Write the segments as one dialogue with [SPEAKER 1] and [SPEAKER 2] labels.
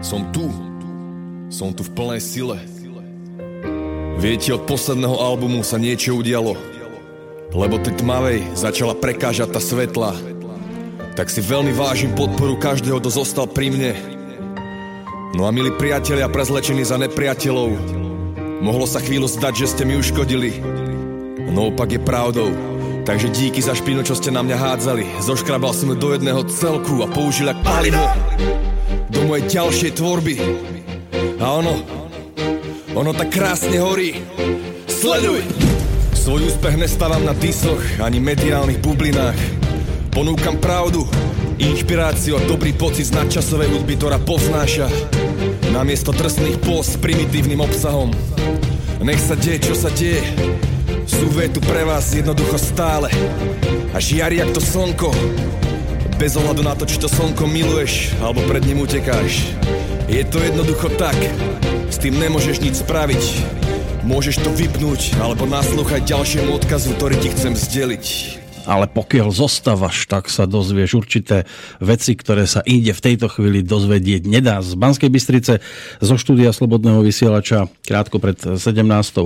[SPEAKER 1] Som tu. Som tu v plnej sile. Viete, od posledného albumu sa niečo udialo. Lebo tej tmavej začala prekážať tá svetla. Tak si veľmi vážim podporu každého, kto zostal pri mne. No a milí priatelia prezlečení za nepriateľov, mohlo sa chvíľu zdať, že ste mi uškodili. No opak je pravdou. Takže díky za špínu, čo ste na mňa hádzali. Zoškrabal som ju do jedného celku a použil jak palivo do mojej ďalšej tvorby. A ono, ono tak krásne horí. Sleduj! Svoj úspech nestávam na disoch ani mediálnych bublinách. Ponúkam pravdu, inšpiráciu a dobrý pocit z nadčasovej hudby, ktorá poznáša. Namiesto drsných post s primitívnym obsahom. Nech sa deje, čo sa deje. Sú tu pre vás jednoducho stále. A žiari jak to slnko. Bez ohľadu na to, či to slnko miluješ, alebo pred ním utekáš. Je to jednoducho tak. S tým nemôžeš nič spraviť. Môžeš to vypnúť alebo naslúchať ďalšiemu odkazu, ktorý ti chcem zdeliť
[SPEAKER 2] ale pokiaľ zostávaš, tak sa dozvieš určité veci, ktoré sa ide v tejto chvíli dozvedieť nedá. Z Banskej Bystrice zo štúdia Slobodného vysielača krátko pred 17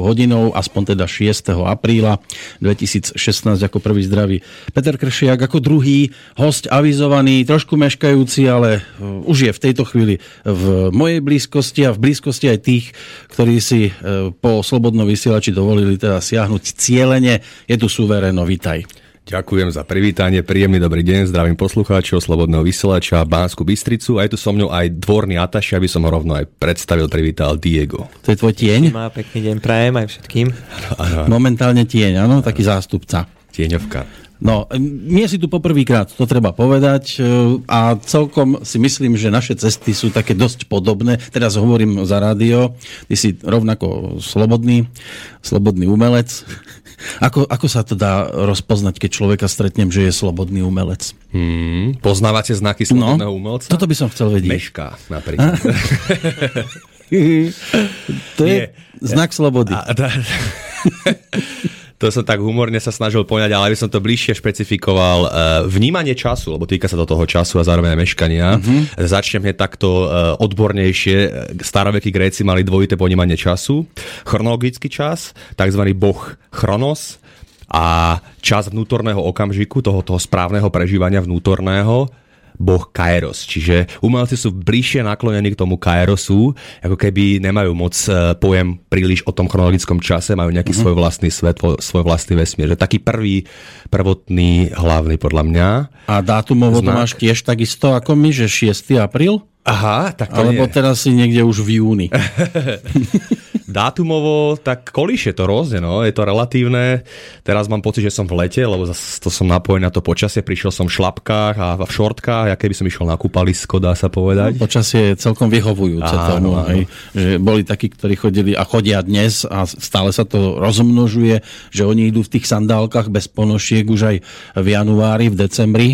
[SPEAKER 2] hodinou, aspoň teda 6. apríla 2016 ako prvý zdravý Peter Kršiak, ako druhý host avizovaný, trošku meškajúci, ale uh, už je v tejto chvíli v mojej blízkosti a v blízkosti aj tých, ktorí si uh, po Slobodnom vysielači dovolili teda siahnuť cieľene. Je tu suveréno, vítaj.
[SPEAKER 3] Ďakujem za privítanie, príjemný dobrý deň, zdravím poslucháčov Slobodného vysielača Bánsku Bystricu a je tu so mnou aj dvorný Ataš, aby som ho rovno aj predstavil, privítal Diego.
[SPEAKER 2] To je tvoj tieň?
[SPEAKER 4] Má pekný deň, prajem aj všetkým.
[SPEAKER 2] Momentálne tieň, áno, taký zástupca.
[SPEAKER 3] Tieňovka.
[SPEAKER 2] No, nie si tu poprvýkrát, to treba povedať e, a celkom si myslím, že naše cesty sú také dosť podobné. Teraz hovorím za rádio, ty si rovnako slobodný, slobodný umelec. Ako, ako sa to dá rozpoznať, keď človeka stretnem, že je slobodný umelec?
[SPEAKER 3] Hmm, poznávate znaky slobodného no, umelca?
[SPEAKER 2] Toto by som chcel vedieť.
[SPEAKER 3] Meška napríklad.
[SPEAKER 2] to je Nie. znak slobody. A, a,
[SPEAKER 3] to som tak humorne sa snažil poňať, ale aby som to bližšie špecifikoval. Uh, vnímanie času, lebo týka sa do toho času a zároveň aj meškania. Mm-hmm. Začnem hneď takto uh, odbornejšie. Starovekí Gréci mali dvojité ponímanie času. Chronologický čas, tzv. boh Chronos a čas vnútorného okamžiku, toho, toho správneho prežívania vnútorného boh Kairos. Čiže umelci sú bližšie naklonení k tomu Kairosu, ako keby nemajú moc e, pojem príliš o tom chronologickom čase, majú nejaký mm-hmm. svoj vlastný svet, svoj vlastný vesmír. Že taký prvý, prvotný, hlavný podľa mňa.
[SPEAKER 2] A dátumovo to máš tiež takisto ako my, že 6. apríl?
[SPEAKER 3] Aha, tak to
[SPEAKER 2] Alebo nie. teraz si niekde už v júni.
[SPEAKER 3] Dátumovo, tak kolíše to rôzne, no. je to relatívne. Teraz mám pocit, že som v lete, lebo to som napojený na to počasie, prišiel som v šlapkách a v šortkách, aké by som išiel na kúpalisko, dá sa povedať.
[SPEAKER 2] No, počasie je celkom vyhovujúce áno, tomu, áno. Aj, že boli takí, ktorí chodili a chodia dnes a stále sa to rozmnožuje, že oni idú v tých sandálkach bez ponošiek už aj v januári, v decembri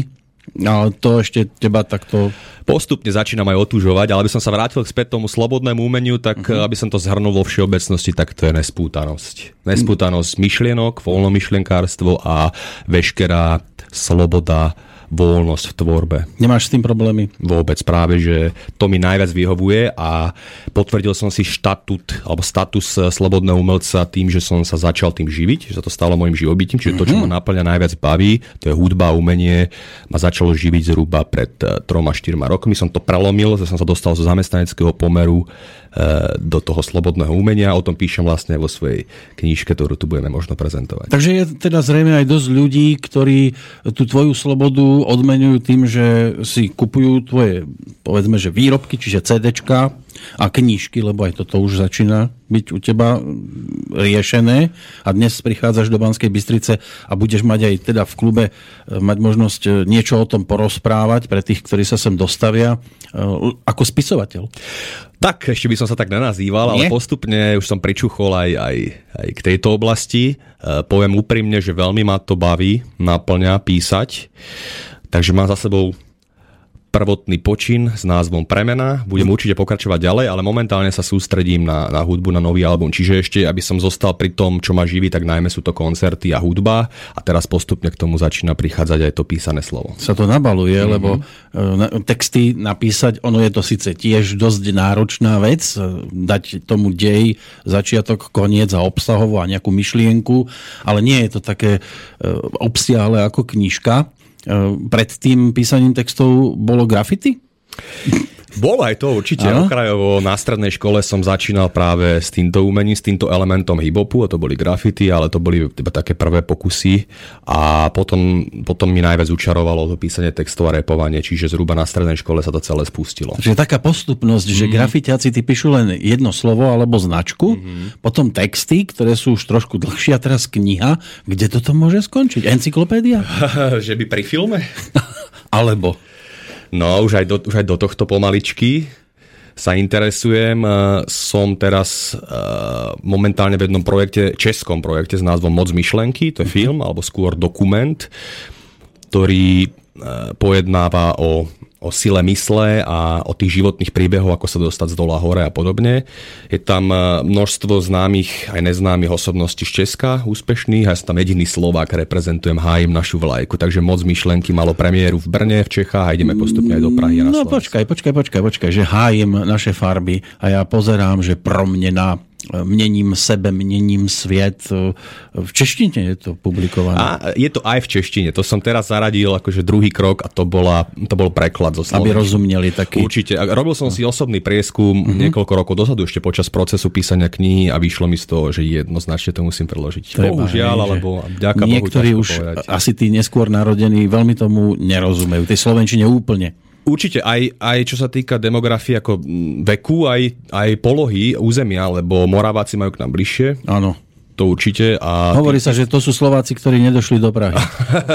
[SPEAKER 2] ale to ešte teba takto...
[SPEAKER 3] Postupne začínam aj otúžovať, ale aby som sa vrátil späť tomu slobodnému umeniu, tak uh-huh. aby som to zhrnul vo všeobecnosti, tak to je nespútanosť. Nespútanosť myšlienok, voľnomyšlenkárstvo a veškerá sloboda voľnosť v tvorbe.
[SPEAKER 2] Nemáš s tým problémy?
[SPEAKER 3] Vôbec práve, že to mi najviac vyhovuje a potvrdil som si štatút alebo status slobodného umelca tým, že som sa začal tým živiť, že sa to stalo môjim živobytím, čiže to, čo mhm. ma naplňa najviac baví, to je hudba umenie, ma začalo živiť zhruba pred 3-4 eh, rokmi. Som to prelomil, že som sa dostal zo zamestnaneckého pomeru Eh, do toho slobodného umenia. O tom píšem vlastne vo svojej knižke, ktorú tu budeme možno prezentovať.
[SPEAKER 2] Takže je teda zrejme aj dosť ľudí, ktorí tú tvoju slobodu odmenujú tým, že si kupujú tvoje, povedzme, že výrobky, čiže CDčka a knížky, lebo aj toto už začína byť u teba riešené a dnes prichádzaš do Banskej Bystrice a budeš mať aj teda v klube eh, mať možnosť eh, niečo o tom porozprávať pre tých, ktorí sa sem dostavia ako spisovateľ.
[SPEAKER 3] Tak, ešte by som sa tak nenazýval, Nie? ale postupne už som pričuchol aj, aj, aj k tejto oblasti. E, poviem úprimne, že veľmi ma to baví, naplňa písať. Takže mám za sebou prvotný počin s názvom Premena. Budem určite pokračovať ďalej, ale momentálne sa sústredím na, na hudbu, na nový album. Čiže ešte, aby som zostal pri tom, čo ma živí, tak najmä sú to koncerty a hudba. A teraz postupne k tomu začína prichádzať aj to písané slovo.
[SPEAKER 2] Sa to nabaluje, mm-hmm. lebo e, texty napísať, ono je to síce tiež dosť náročná vec, e, dať tomu dej, začiatok, koniec a obsahovo a nejakú myšlienku, ale nie je to také e, obsiahle ako knižka. Pred tým písaním textov bolo grafity?
[SPEAKER 3] Bolo aj to určite. Ano? Okrajovo na strednej škole som začínal práve s týmto umením, s týmto elementom hip-hopu, a to boli grafity, ale to boli iba také prvé pokusy a potom, potom mi najviac učarovalo to písanie textov a repovanie, čiže zhruba na strednej škole sa to celé spustilo.
[SPEAKER 2] Čiže taká postupnosť, mm. že mhm. grafitiaci ty píšu len jedno slovo alebo značku, mm. potom texty, ktoré sú už trošku dlhšie a teraz kniha, kde toto môže skončiť? Encyklopédia?
[SPEAKER 3] že by pri filme?
[SPEAKER 2] alebo
[SPEAKER 3] No, už aj do, už aj do tohto pomaličky sa interesujem. Som teraz momentálne v jednom projekte, českom projekte s názvom Moc myšlenky, to je film, alebo skôr dokument, ktorý pojednáva o o sile mysle a o tých životných príbehoch, ako sa dostať z dola hore a podobne. Je tam e, množstvo známych aj neznámych osobností z Česka, úspešných, a ja som tam jediný Slovák, reprezentujem, hájim našu vlajku. Takže moc myšlenky malo premiéru v Brne, v Čechách a ideme postupne aj do Prahy a na
[SPEAKER 2] No počkaj, počkaj, počkaj, počkaj, že hájim naše farby a ja pozerám, že promnená Mnením sebe, mnením sviet. V češtine je to publikované.
[SPEAKER 3] A je to aj v češtine. To som teraz zaradil akože druhý krok a to, bola, to bol preklad zo
[SPEAKER 2] Aby rozumeli taký.
[SPEAKER 3] Určite. Robil som si osobný prieskum uh-huh. niekoľko rokov dozadu ešte počas procesu písania knihy a vyšlo mi z toho, že jednoznačne to musím preložiť. Treba, Bohužiaľ, hej, alebo vďaka
[SPEAKER 2] Niektorí Bohu, už povedať. asi tí neskôr narodení veľmi tomu nerozumejú. Tej slovenčine úplne.
[SPEAKER 3] Určite aj, aj čo sa týka demografie ako veku, aj, aj polohy územia, lebo Moraváci majú k nám bližšie.
[SPEAKER 2] Áno
[SPEAKER 3] to určite. A
[SPEAKER 2] Hovorí sa, že to sú Slováci, ktorí nedošli do Prahy.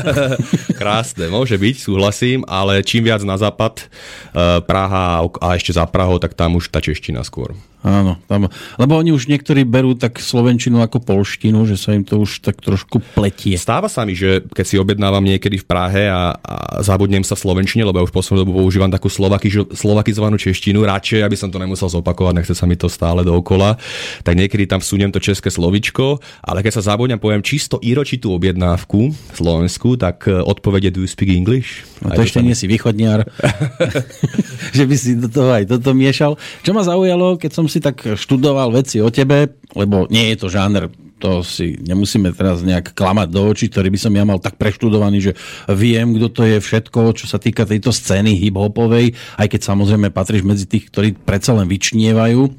[SPEAKER 3] Krásne, môže byť, súhlasím, ale čím viac na západ, eh, Praha a ešte za Prahou, tak tam už tá čeština skôr.
[SPEAKER 2] Áno, tam, lebo oni už niektorí berú tak slovenčinu ako polštinu, že sa im to už tak trošku pletie.
[SPEAKER 3] Stáva sa mi, že keď si objednávam niekedy v Prahe a, a zabudnem sa slovenčine, lebo ja už poslednú dobu používam takú slovaki, slovakizovanú češtinu, radšej, aby som to nemusel zopakovať, nechce sa mi to stále dookola, tak niekedy tam vsuniem to české slovičko, ale keď sa zabudnem, poviem čisto íročitú objednávku Slovensku, tak e, odpovede do you speak English?
[SPEAKER 2] No to ešte nie si východniar, že by si do toho aj toto miešal. Čo ma zaujalo, keď som si tak študoval veci o tebe, lebo nie je to žáner to si nemusíme teraz nejak klamať do očí, ktorý by som ja mal tak preštudovaný, že viem, kto to je všetko, čo sa týka tejto scény hip-hopovej, aj keď samozrejme patríš medzi tých, ktorí predsa len vyčnievajú.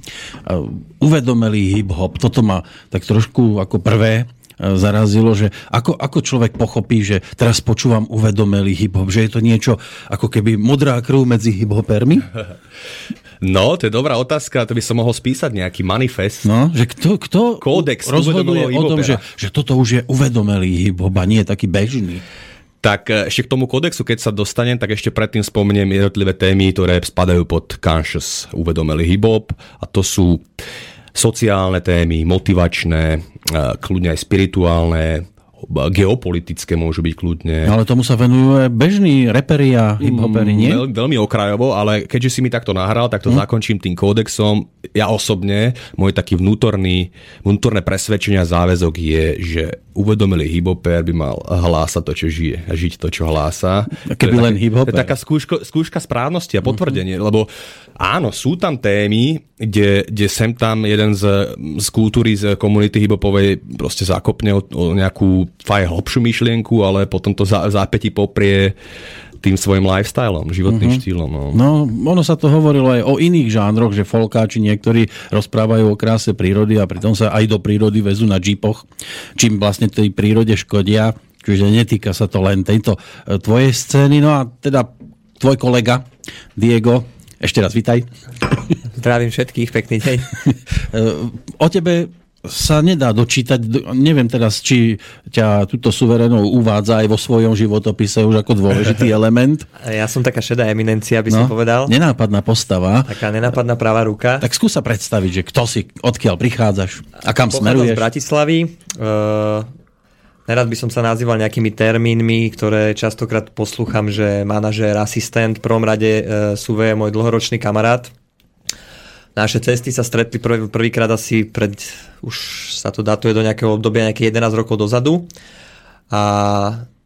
[SPEAKER 2] Uvedomelý hip-hop, toto ma tak trošku ako prvé zarazilo, že ako, ako človek pochopí, že teraz počúvam uvedomelý hip-hop, že je to niečo ako keby modrá krv medzi hip-hopermi?
[SPEAKER 3] No, to je dobrá otázka, to by som mohol spísať nejaký manifest.
[SPEAKER 2] No, že kto, kto
[SPEAKER 3] Kódex
[SPEAKER 2] rozhoduje o tom, že, že toto už je uvedomelý hip-hop a nie je taký bežný.
[SPEAKER 3] Tak e, ešte k tomu kódexu, keď sa dostanem, tak ešte predtým spomeniem jednotlivé témy, ktoré spadajú pod conscious uvedomelý hip-hop a to sú sociálne témy, motivačné, e, kľudne aj spirituálne, geopolitické môžu byť kľudne.
[SPEAKER 2] No, ale tomu sa venujú aj bežní reperi a hip-hoperi, nie?
[SPEAKER 3] Veľ, veľmi okrajovo, ale keďže si mi takto nahral, tak to hm. zakončím tým kódexom. Ja osobne, môj taký vnútorný, vnútorné presvedčenie a záväzok je, že uvedomili hiphoper by mal hlásať to, čo žije a žiť to, čo hlása.
[SPEAKER 2] Keby len.
[SPEAKER 3] To je taká skúško, skúška správnosti a potvrdenie, uh-huh. lebo áno, sú tam témy, kde, kde sem tam jeden z, z kultúry, z komunity hiphopovej proste zakopne o, o nejakú faj hlbšiu myšlienku, ale potom to za, zápäti poprie tým svojim lifestylom, životným uh-huh. štýlom. No.
[SPEAKER 2] no, ono sa to hovorilo aj o iných žánroch, že folkáči niektorí rozprávajú o kráse prírody a pritom sa aj do prírody vezú na džipoch, čím vlastne tej prírode škodia. Čiže netýka sa to len tejto e, tvojej scény. No a teda tvoj kolega Diego, ešte raz vitaj.
[SPEAKER 4] Zdravím všetkých, pekný deň.
[SPEAKER 2] E, o tebe sa nedá dočítať, neviem teraz, či ťa túto suverénou uvádza aj vo svojom životopise už ako dôležitý element.
[SPEAKER 4] Ja som taká šedá eminencia, by no, som povedal.
[SPEAKER 2] Nenápadná postava.
[SPEAKER 4] Taká nenápadná pravá ruka.
[SPEAKER 2] Tak skúsa predstaviť, že kto si, odkiaľ prichádzaš a kam
[SPEAKER 4] Pochádzam
[SPEAKER 2] smeruješ.
[SPEAKER 4] z Bratislavy. Uh, nerad by som sa nazýval nejakými termínmi, ktoré častokrát poslúcham, že manažér, asistent, v prvom rade e, Suve je môj dlhoročný kamarát. Naše cesty sa stretli prv, prvýkrát asi pred, už sa to datuje do nejakého obdobia, nejaké 11 rokov dozadu. A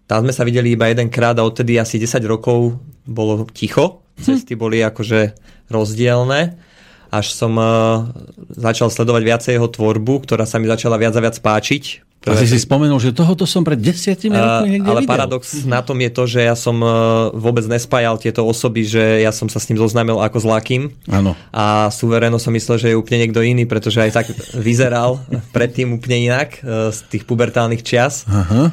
[SPEAKER 4] tam sme sa videli iba jedenkrát a odtedy asi 10 rokov bolo ticho. Cesty boli akože rozdielne až som uh, začal sledovať viacej jeho tvorbu, ktorá sa mi začala viac a viac páčiť.
[SPEAKER 2] A si si spomenul, že tohoto som pred desiatimi rokmi niekde
[SPEAKER 4] Ale
[SPEAKER 2] videl.
[SPEAKER 4] paradox na tom je to, že ja som uh, vôbec nespájal tieto osoby, že ja som sa s ním zoznámil ako s Lakým.
[SPEAKER 2] Áno.
[SPEAKER 4] A suvereno som myslel, že je úplne niekto iný, pretože aj tak vyzeral predtým úplne inak uh, z tých pubertálnych čias.
[SPEAKER 2] Aha.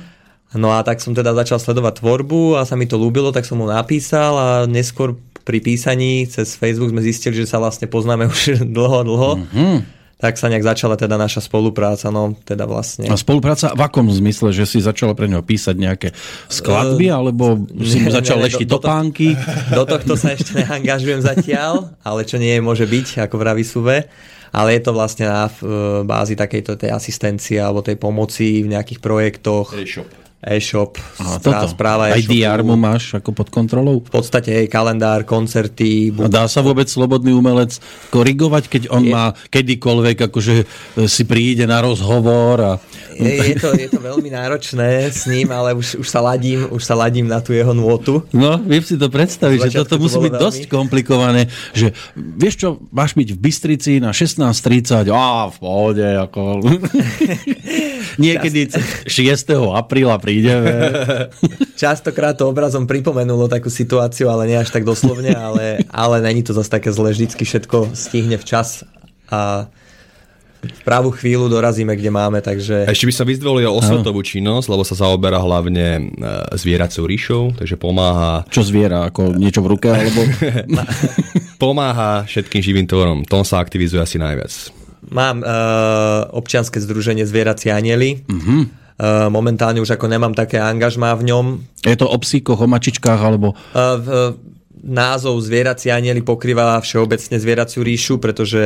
[SPEAKER 4] No a tak som teda začal sledovať tvorbu a sa mi to ľúbilo, tak som mu napísal a neskôr pri písaní cez Facebook sme zistili, že sa vlastne poznáme už dlho, dlho. Mm-hmm. Tak sa nejak začala teda naša spolupráca, no teda vlastne.
[SPEAKER 2] A spolupráca v akom zmysle, že si začal pre neho písať nejaké skladby, uh, alebo si mu začal leštiť do, topánky?
[SPEAKER 4] Do, do tohto sa ešte neangažujem zatiaľ, ale čo nie je, môže byť, ako vraví Suve. Ale je to vlastne na bázi takejto tej asistencie alebo tej pomoci v nejakých projektoch.
[SPEAKER 3] E-shop
[SPEAKER 4] e-shop, Aha, správa
[SPEAKER 2] Aj DR mu máš ako pod kontrolou?
[SPEAKER 4] V podstate aj kalendár, koncerty.
[SPEAKER 2] A dá sa vôbec slobodný umelec korigovať, keď on je... má kedykoľvek akože e, si príde na rozhovor? A...
[SPEAKER 4] Je, je, to, je to veľmi náročné s ním, ale už, už, sa ladím, už sa ladím na tú jeho nôtu.
[SPEAKER 2] No, viem si to predstaviť, že toto musí byť veľmi... dosť komplikované, že vieš čo, máš byť v Bystrici na 16.30, a v pohode, ako... Niekedy 6. apríla prídeme.
[SPEAKER 4] Častokrát to obrazom pripomenulo takú situáciu, ale nie až tak doslovne, ale, ale není to zase také zle, vždycky všetko stihne včas a v pravú chvíľu dorazíme, kde máme, takže...
[SPEAKER 3] Ešte by sa vyzdvolil o osvetovú činnosť, lebo sa zaoberá hlavne e, zvieracou ríšou, takže pomáha...
[SPEAKER 2] Čo zviera? Ako niečo v ruke? Alebo...
[SPEAKER 3] pomáha všetkým živým tvorom. Tom sa aktivizuje asi najviac.
[SPEAKER 4] Mám uh, občianske združenie Zvierací anieli. Uh-huh momentálne už ako nemám také angažmá v ňom.
[SPEAKER 2] Je to o psíkoch, o mačičkách alebo...
[SPEAKER 4] Eh, v, názov zvierací anieli pokrýva všeobecne zvieraciu ríšu, pretože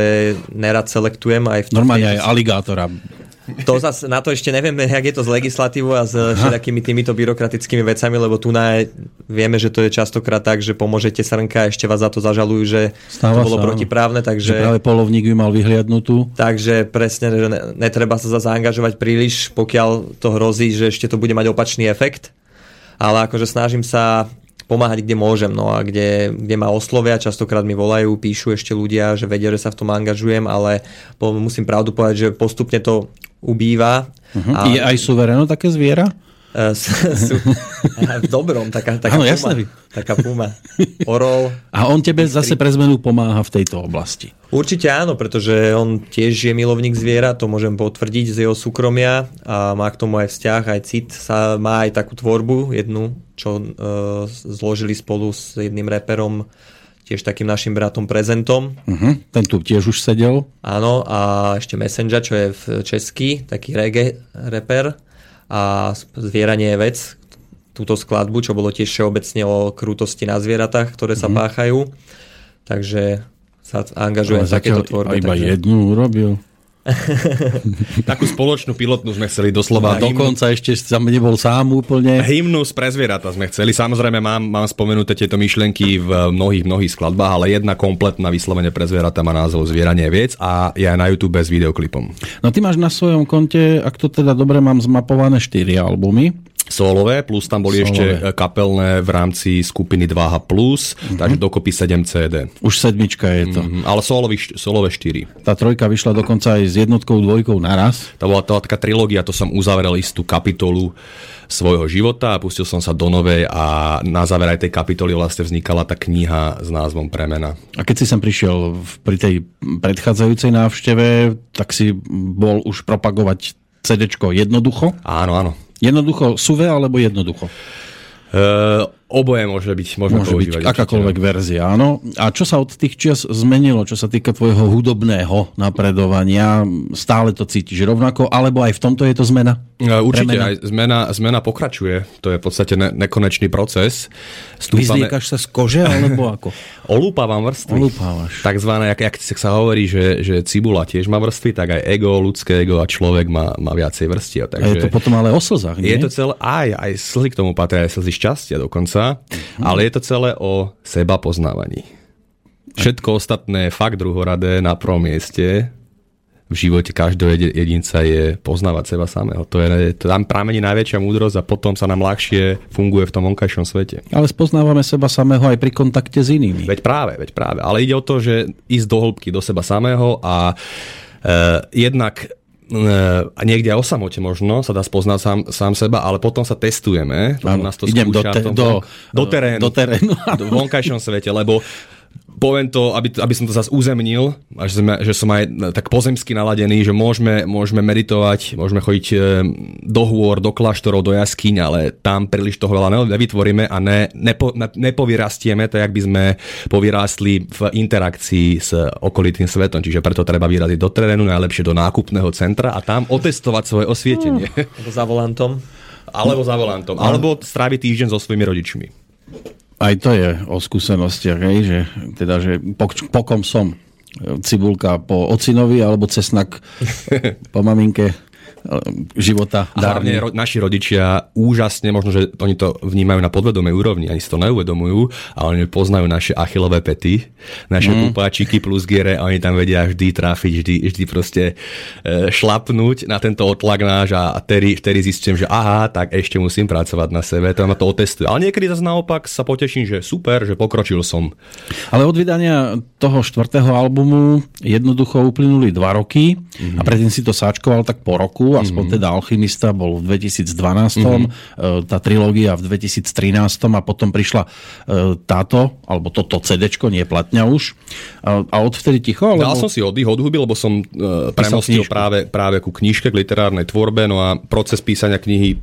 [SPEAKER 4] nerad selektujem aj v
[SPEAKER 2] tom... Normálne aj aligátora
[SPEAKER 4] to zas, na to ešte nevieme, jak je to s legislatívou a s všetkými týmito byrokratickými vecami, lebo tu na, vieme, že to je častokrát tak, že pomôžete srnka a ešte vás za to zažalujú, že Stáva to bolo sa, protiprávne. Takže,
[SPEAKER 2] že práve polovník by mal vyhliadnutú.
[SPEAKER 4] Takže presne, že netreba sa zaangažovať príliš, pokiaľ to hrozí, že ešte to bude mať opačný efekt. Ale akože snažím sa pomáhať, kde môžem, no a kde, kde ma oslovia, častokrát mi volajú, píšu ešte ľudia, že vedia, že sa v tom angažujem, ale musím pravdu povedať, že postupne to ubýva.
[SPEAKER 2] Uh-huh. A... Je aj suvereno také zviera?
[SPEAKER 4] Uh, sú, v dobrom, taká, taká
[SPEAKER 2] ano,
[SPEAKER 4] puma.
[SPEAKER 2] Jasne.
[SPEAKER 4] Taká puma. Orol.
[SPEAKER 2] A on tebe zase pre zmenu pomáha v tejto oblasti.
[SPEAKER 4] Určite áno, pretože on tiež je milovník zviera, to môžem potvrdiť z jeho súkromia a má k tomu aj vzťah, aj cit. Sa, má aj takú tvorbu jednu, čo uh, zložili spolu s jedným reperom tiež takým našim bratom Prezentom.
[SPEAKER 2] Uh-huh, ten tu tiež už sedel.
[SPEAKER 4] Áno, a ešte Messenger, čo je v český, taký reggae reper. A Zvieranie je vec, túto skladbu, čo bolo tiež všeobecne o krútosti na zvieratách, ktoré sa uh-huh. páchajú. Takže sa angažujem v takéto tvorbe.
[SPEAKER 2] Iba
[SPEAKER 4] takže...
[SPEAKER 2] jednu urobil.
[SPEAKER 3] Takú spoločnú pilotnú sme chceli doslova.
[SPEAKER 2] A dokonca hymnu, ešte som nebol sám úplne.
[SPEAKER 3] Hymnus pre zvieratá sme chceli. Samozrejme mám, mám spomenuté tieto myšlenky v mnohých, mnohých skladbách, ale jedna kompletná vyslovene pre zvieratá má názov Zvieranie viec a je aj na YouTube s videoklipom.
[SPEAKER 2] No ty máš na svojom konte, ak to teda dobre mám zmapované, 4 albumy
[SPEAKER 3] solové, plus tam boli solové. ešte kapelné v rámci skupiny 2H+, mm-hmm. takže dokopy 7 CD.
[SPEAKER 2] Už sedmička je to.
[SPEAKER 3] Mm-hmm, ale solový, solové 4.
[SPEAKER 2] Tá trojka vyšla dokonca aj s jednotkou, dvojkou naraz.
[SPEAKER 3] To bola to taká trilógia, to som uzavrel istú kapitolu svojho života a pustil som sa do novej a na záver aj tej kapitoly vlastne vznikala tá kniha s názvom Premena.
[SPEAKER 2] A keď si sem prišiel pri tej predchádzajúcej návšteve, tak si bol už propagovať CD jednoducho?
[SPEAKER 3] Áno, áno.
[SPEAKER 2] Jednoducho suve alebo jednoducho?
[SPEAKER 3] Uh, Oboje môže byť, môžeme
[SPEAKER 2] Môže
[SPEAKER 3] používať.
[SPEAKER 2] byť akákoľvek
[SPEAKER 3] určite, no.
[SPEAKER 2] verzia, áno. A čo sa od tých čias zmenilo, čo sa týka tvojho hudobného napredovania? Stále to cítiš rovnako, alebo aj v tomto je to zmena?
[SPEAKER 3] E, Určite,
[SPEAKER 2] Premena?
[SPEAKER 3] aj zmena, zmena pokračuje. To je v podstate ne, nekonečný proces. Stúpame,
[SPEAKER 2] Vyzliekaš sa z kože, alebo ako?
[SPEAKER 3] olúpavam vrstvy.
[SPEAKER 2] Olúpávaš.
[SPEAKER 3] Takzvané, jak, jak sa hovorí, že, že cibula tiež má vrstvy, tak aj ego, ľudské ego a človek má, má viacej vrstiev.
[SPEAKER 2] A je
[SPEAKER 3] Takže...
[SPEAKER 2] to potom ale o slzách, nie?
[SPEAKER 3] Je to celé, aj, aj slzy k tomu patria, aj slzy šťastia dokonca,
[SPEAKER 2] Mhm.
[SPEAKER 3] ale je to celé o seba poznávaní. Všetko ostatné je fakt druhoradé na prvom mieste. V živote každého jedi- jedinca je poznávať seba samého. To je, to tam pramení najväčšia múdrosť a potom sa nám ľahšie funguje v tom vonkajšom svete.
[SPEAKER 2] Ale spoznávame seba samého aj pri kontakte s inými.
[SPEAKER 3] Veď práve, veď práve. Ale ide o to, že ísť do hĺbky, do seba samého a e, jednak a niekde o samote možno sa dá spoznať sám, sám seba, ale potom sa testujeme.
[SPEAKER 2] Áno,
[SPEAKER 3] nás to
[SPEAKER 2] idem do,
[SPEAKER 3] skúša v
[SPEAKER 2] te,
[SPEAKER 3] tom
[SPEAKER 2] do,
[SPEAKER 3] do terénu.
[SPEAKER 2] Do terénu.
[SPEAKER 3] v vonkajšom svete, lebo poviem to, aby, aby som to zase uzemnil, a že, sme, že som aj tak pozemsky naladený, že môžeme, môžeme meditovať, môžeme chodiť e, do hôr, do kláštorov, do jaskyň, ale tam príliš toho veľa ne- nevytvoríme a ne, nepo, ne, nepovyrastieme, tak jak by sme povyrástli v interakcii s okolitým svetom. Čiže preto treba vyraziť do terénu, najlepšie do nákupného centra a tam otestovať svoje osvietenie.
[SPEAKER 4] Alebo za volantom.
[SPEAKER 3] alebo za volantom. Alebo stráviť týždeň so svojimi rodičmi.
[SPEAKER 2] Aj to je o skúsenostiach, hej, že, teda, že po, po kom som? Cibulka po ocinovi alebo cesnak po maminke? Života
[SPEAKER 3] A hlavne ro- naši rodičia úžasne, možno, že oni to vnímajú na podvedomej úrovni, ani si to neuvedomujú, ale oni poznajú naše achilové pety, naše mm. pupáčiky plus giere a oni tam vedia vždy trafiť, vždy, vždy proste e, šlapnúť na tento otlak náš a vtedy, vtedy zistím, že aha, tak ešte musím pracovať na sebe, to ma to otestuje. Ale niekedy zase naopak sa poteším, že super, že pokročil som.
[SPEAKER 2] Ale od vydania toho štvrtého albumu jednoducho uplynuli dva roky mm-hmm. a predtým si to sáčkoval tak po roku, aspoň mm-hmm. teda Alchymista bol v 2012, mm-hmm. tá trilógia v 2013 a potom prišla e, táto, alebo toto CDčko, nie platňa už. A, odvtedy ticho? Alebo...
[SPEAKER 3] Dal som si oddych od huby, lebo som uh, premostil práve, práve ku knižke, k literárnej tvorbe, no a proces písania knihy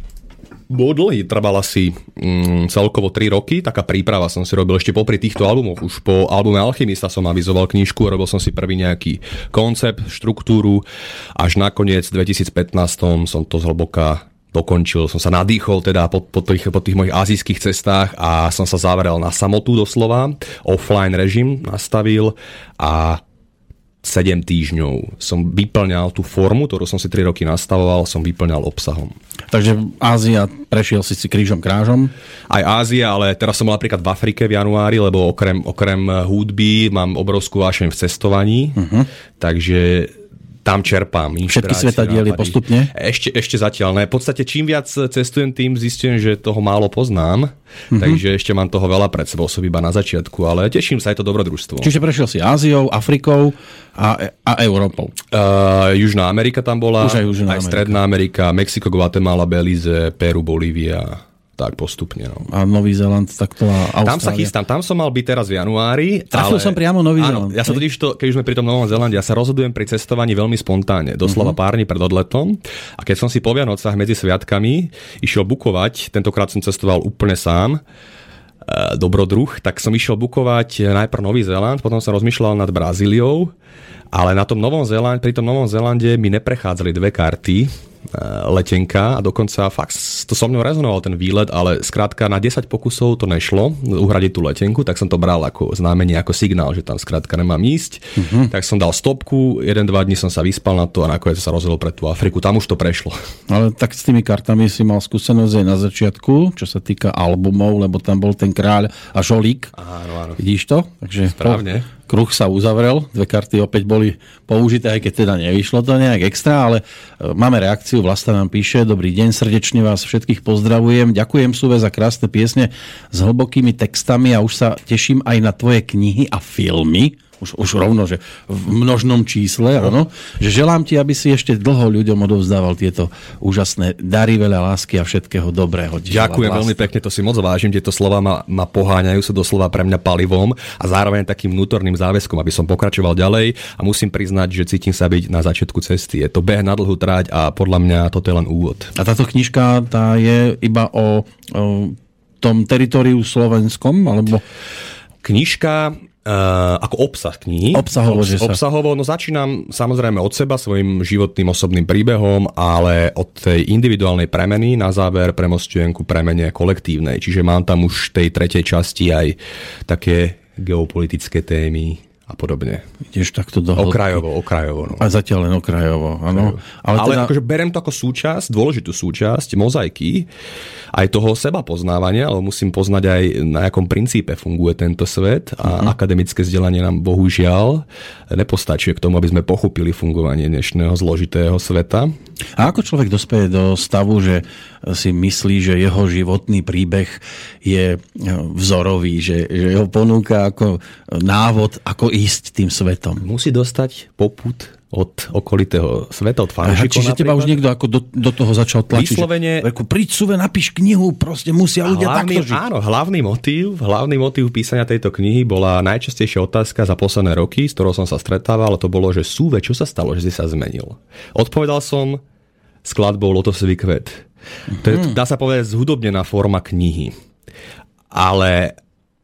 [SPEAKER 3] bol dlhý, trval asi mm, celkovo 3 roky, taká príprava som si robil ešte popri týchto albumoch. Už po albume Alchymista som avizoval knižku, robil som si prvý nejaký koncept, štruktúru, až nakoniec v 2015 som to zhlboka dokončil, som sa nadýchol teda po, po, tých, po tých mojich azijských cestách a som sa zavrel na samotu doslova, offline režim nastavil a 7 týždňov som vyplňal tú formu, ktorú som si 3 roky nastavoval, som vyplňal obsahom.
[SPEAKER 2] Takže Ázia, prešiel si si krížom krážom.
[SPEAKER 3] Aj Ázia, ale teraz som bol napríklad v Afrike v januári, lebo okrem, okrem hudby mám obrovskú vášeň v cestovaní, uh-huh. takže tam čerpám
[SPEAKER 2] Všetky svetadiely postupne?
[SPEAKER 3] Ešte, ešte zatiaľ ne. V podstate čím viac cestujem, tým zistujem, že toho málo poznám,
[SPEAKER 2] Mhm.
[SPEAKER 3] uh-huh. takže ešte mám toho veľa pred sebou, som iba na začiatku, ale teším sa, je to dobrodružstvo.
[SPEAKER 2] Čiže prešiel si Áziou, Afrikou a, a Európou.
[SPEAKER 3] Uh, Južná Amerika tam bola,
[SPEAKER 2] Už aj Južná
[SPEAKER 3] aj. Stredná Amerika, Mexiko, Guatemala, Belize, Peru, Bolívia, tak postupne. No.
[SPEAKER 2] A Nový Zeland, takto a Austrália.
[SPEAKER 3] Tam sa chystám, tam som mal byť teraz v januári.
[SPEAKER 2] Trafil
[SPEAKER 3] ale...
[SPEAKER 2] som priamo Nový
[SPEAKER 3] Áno,
[SPEAKER 2] Zéland.
[SPEAKER 3] ja sa totiž to, keď už sme pri tom Novom Zélande, ja sa rozhodujem pri cestovaní veľmi spontánne, doslova
[SPEAKER 2] Mhm.
[SPEAKER 3] uh-huh. pár dní pred odletom. A keď som si po Vianocách medzi sviatkami išiel bukovať, tentokrát som cestoval úplne sám, e, dobrodruh, tak som išiel bukovať najprv Nový Zéland, potom som rozmýšľal nad Brazíliou, ale na tom Novom Zélande, pri tom Novom Zélande mi neprechádzali dve karty, letenka a dokonca fakt to so mnou rezonoval ten výlet, ale skrátka na 10 pokusov to nešlo uhradiť tú letenku, tak som to bral ako znamenie, ako signál, že tam skrátka nemám ísť. Uh-huh. Tak som dal stopku, jeden, dva dní som sa vyspal na to a nakoniec sa rozhodol pre tú Afriku. Tam už to prešlo.
[SPEAKER 2] Ale tak s tými kartami si mal skúsenosť aj na začiatku, čo sa týka albumov, lebo tam bol ten kráľ a žolík.
[SPEAKER 3] Áno, áno.
[SPEAKER 2] Vidíš to? Takže
[SPEAKER 3] Správne.
[SPEAKER 2] Po, kruh sa uzavrel, dve karty opäť boli použité, aj keď teda nevyšlo to nejak extra, ale e, máme reakciu, Vlasta nám píše, dobrý deň, srdečne vás všetkých pozdravujem, ďakujem Suve za krásne piesne s hlbokými textami a už sa teším aj na tvoje knihy a filmy, už, už rovno, že v množnom čísle, áno, že želám ti, aby si ešte dlho ľuďom odovzdával tieto úžasné dary, veľa lásky a všetkého dobrého.
[SPEAKER 3] Ďakujem veľmi pekne, to si moc vážim. Tieto slova ma, ma poháňajú, sú doslova pre mňa palivom a zároveň takým vnútorným záväzkom, aby som pokračoval ďalej a musím priznať, že cítim sa byť na začiatku cesty. Je to beh na dlhú trať a podľa mňa toto je len úvod.
[SPEAKER 2] A táto knižka tá je iba o, o tom teritoriu slovenskom? Alebo...
[SPEAKER 3] Knižka ako obsah knihy.
[SPEAKER 2] Obsahovo,
[SPEAKER 3] Obs-
[SPEAKER 2] sa...
[SPEAKER 3] Obsahovo, no začínam samozrejme od seba, svojim životným osobným príbehom, ale od tej individuálnej premeny na záver premostujem ku premene kolektívnej. Čiže mám tam už v tej tretej časti aj také geopolitické témy, a podobne.
[SPEAKER 2] Ideš takto do
[SPEAKER 3] Okrajovo, okrajovo. No.
[SPEAKER 2] A zatiaľ len okrajovo, áno.
[SPEAKER 3] Ale, Ale teda... akože berem to ako súčasť, dôležitú súčasť mozaiky, aj toho seba poznávania, ale musím poznať aj na akom princípe funguje tento svet a uh-huh. akademické vzdelanie nám bohužiaľ nepostačuje k tomu, aby sme pochopili fungovanie dnešného zložitého sveta.
[SPEAKER 2] A ako človek dospeje do stavu, že si myslí, že jeho životný príbeh je vzorový, že, že ho ponúka ako návod, ako ísť tým svetom?
[SPEAKER 3] Musí dostať poput od okolitého sveta, od fanúšikov.
[SPEAKER 2] Čiže napríklad. teba už niekto ako do, do toho začal tlačiť.
[SPEAKER 3] Vyslovene...
[SPEAKER 2] Že, príď suve, napíš knihu, proste musia ľudia hlavný, takto žiť.
[SPEAKER 3] Áno, hlavný motív, hlavný motív písania tejto knihy bola najčastejšia otázka za posledné roky, s ktorou som sa stretával, a to bolo, že súve, čo sa stalo, že si sa zmenil? Odpovedal som skladbou Lotosový kvet. To je, mhm. dá sa povedať, zhudobnená forma knihy. Ale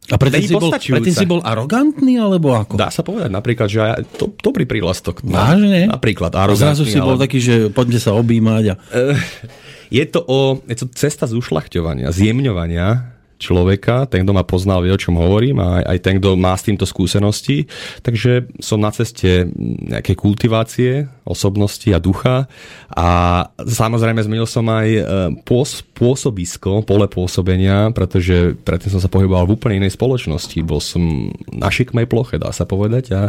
[SPEAKER 2] a predtým si, bol, predtým si bol arogantný, alebo ako?
[SPEAKER 3] Dá sa povedať napríklad, že aj to, dobrý prílastok.
[SPEAKER 2] Vážne?
[SPEAKER 3] Napríklad arogantný.
[SPEAKER 2] A zrazu si ale... bol taký, že poďme sa objímať. A...
[SPEAKER 3] Je to, o, je to cesta zušľachťovania, zjemňovania človeka, ten, kto ma poznal, vie, o čom hovorím a aj, ten, kto má s týmto skúsenosti. Takže som na ceste nejaké kultivácie osobnosti a ducha a samozrejme zmenil som aj e, pôs, pôsobisko, pole pôsobenia, pretože predtým som sa pohyboval v úplne inej spoločnosti. Bol som na šikmej ploche, dá sa povedať a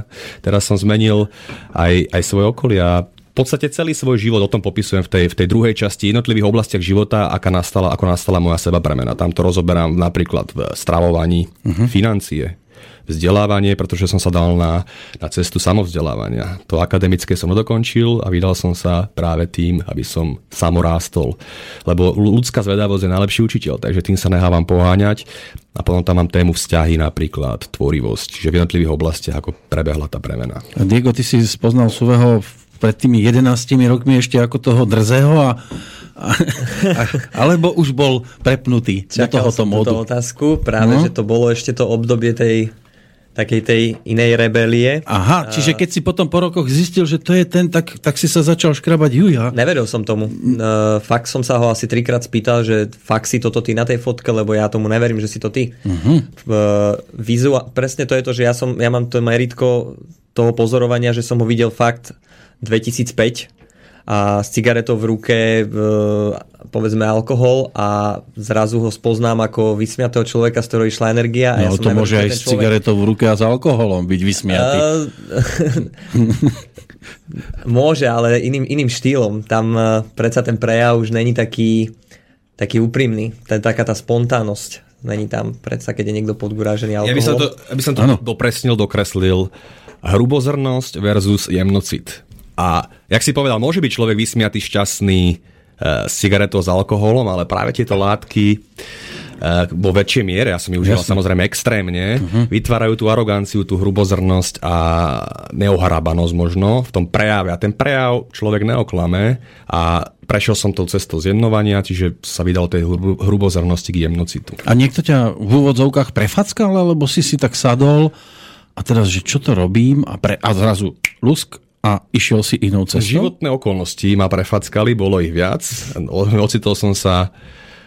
[SPEAKER 3] teraz som zmenil aj, aj svoje okolie a podstate celý svoj život o tom popisujem v tej, v tej druhej časti jednotlivých oblastiach života, aká nastala, ako nastala moja seba premena. Tam to rozoberám napríklad v stravovaní, uh-huh. financie, vzdelávanie, pretože som sa dal na, na cestu samovzdelávania. To akademické som dokončil a vydal som sa práve tým, aby som samorástol. Lebo ľudská zvedavosť je najlepší učiteľ, takže tým sa nehávam poháňať. A potom tam mám tému vzťahy napríklad, tvorivosť, čiže v jednotlivých oblastiach, ako prebehla tá premena.
[SPEAKER 2] Diego, ty si spoznal Suveho pred tými 11 rokmi ešte ako toho drzého a, a, a alebo už bol prepnutý
[SPEAKER 4] Čakal
[SPEAKER 2] do tohoto
[SPEAKER 4] módu. otázku, práve, no. že to bolo ešte to obdobie tej takej tej inej rebelie.
[SPEAKER 2] Aha, čiže keď si potom po rokoch zistil, že to je ten, tak, tak si sa začal škrabať juja.
[SPEAKER 4] Nevedel som tomu. Uh, fakt som sa ho asi trikrát spýtal, že fakt si toto ty na tej fotke, lebo ja tomu neverím, že si to ty. Uh-huh. Uh, vizua- presne to je to, že ja, som, ja mám to meritko toho pozorovania, že som ho videl fakt 2005 a s cigaretou v ruke povedzme alkohol a zrazu ho spoznám ako vysmiatého človeka, z ktorého išla energia.
[SPEAKER 2] A no ja to môže aj s človek... cigaretou v ruke a s alkoholom byť vysmiatý. Uh,
[SPEAKER 4] môže, ale iným, iným štýlom. Tam uh, predsa ten prejav už není taký, taký úprimný. Ten, taká tá spontánnosť není tam. Predsa, keď je niekto podgurážený alkoholom.
[SPEAKER 3] Ja by som to, by som to dopresnil, dokreslil. Hrubozrnosť versus jemnocit a jak si povedal, môže byť človek vysmiatý, šťastný e, s cigaretou s alkoholom, ale práve tieto látky e, vo väčšej miere, ja som ich užíval samozrejme extrémne, uh-huh. vytvárajú tú aroganciu, tú hrubozrnosť a neohrabanosť možno v tom prejave. A ten prejav človek neoklame a prešiel som tou cestou zjemnovania, čiže sa vydal tej hrubozrnosti k jemnocitu.
[SPEAKER 2] A niekto ťa v úvodzovkách prefackal, alebo si si tak sadol a teraz, že čo to robím a, pre, a zrazu lusk a išiel si inou cestou?
[SPEAKER 3] Životné okolnosti ma prefackali, bolo ich viac. Ocitol som sa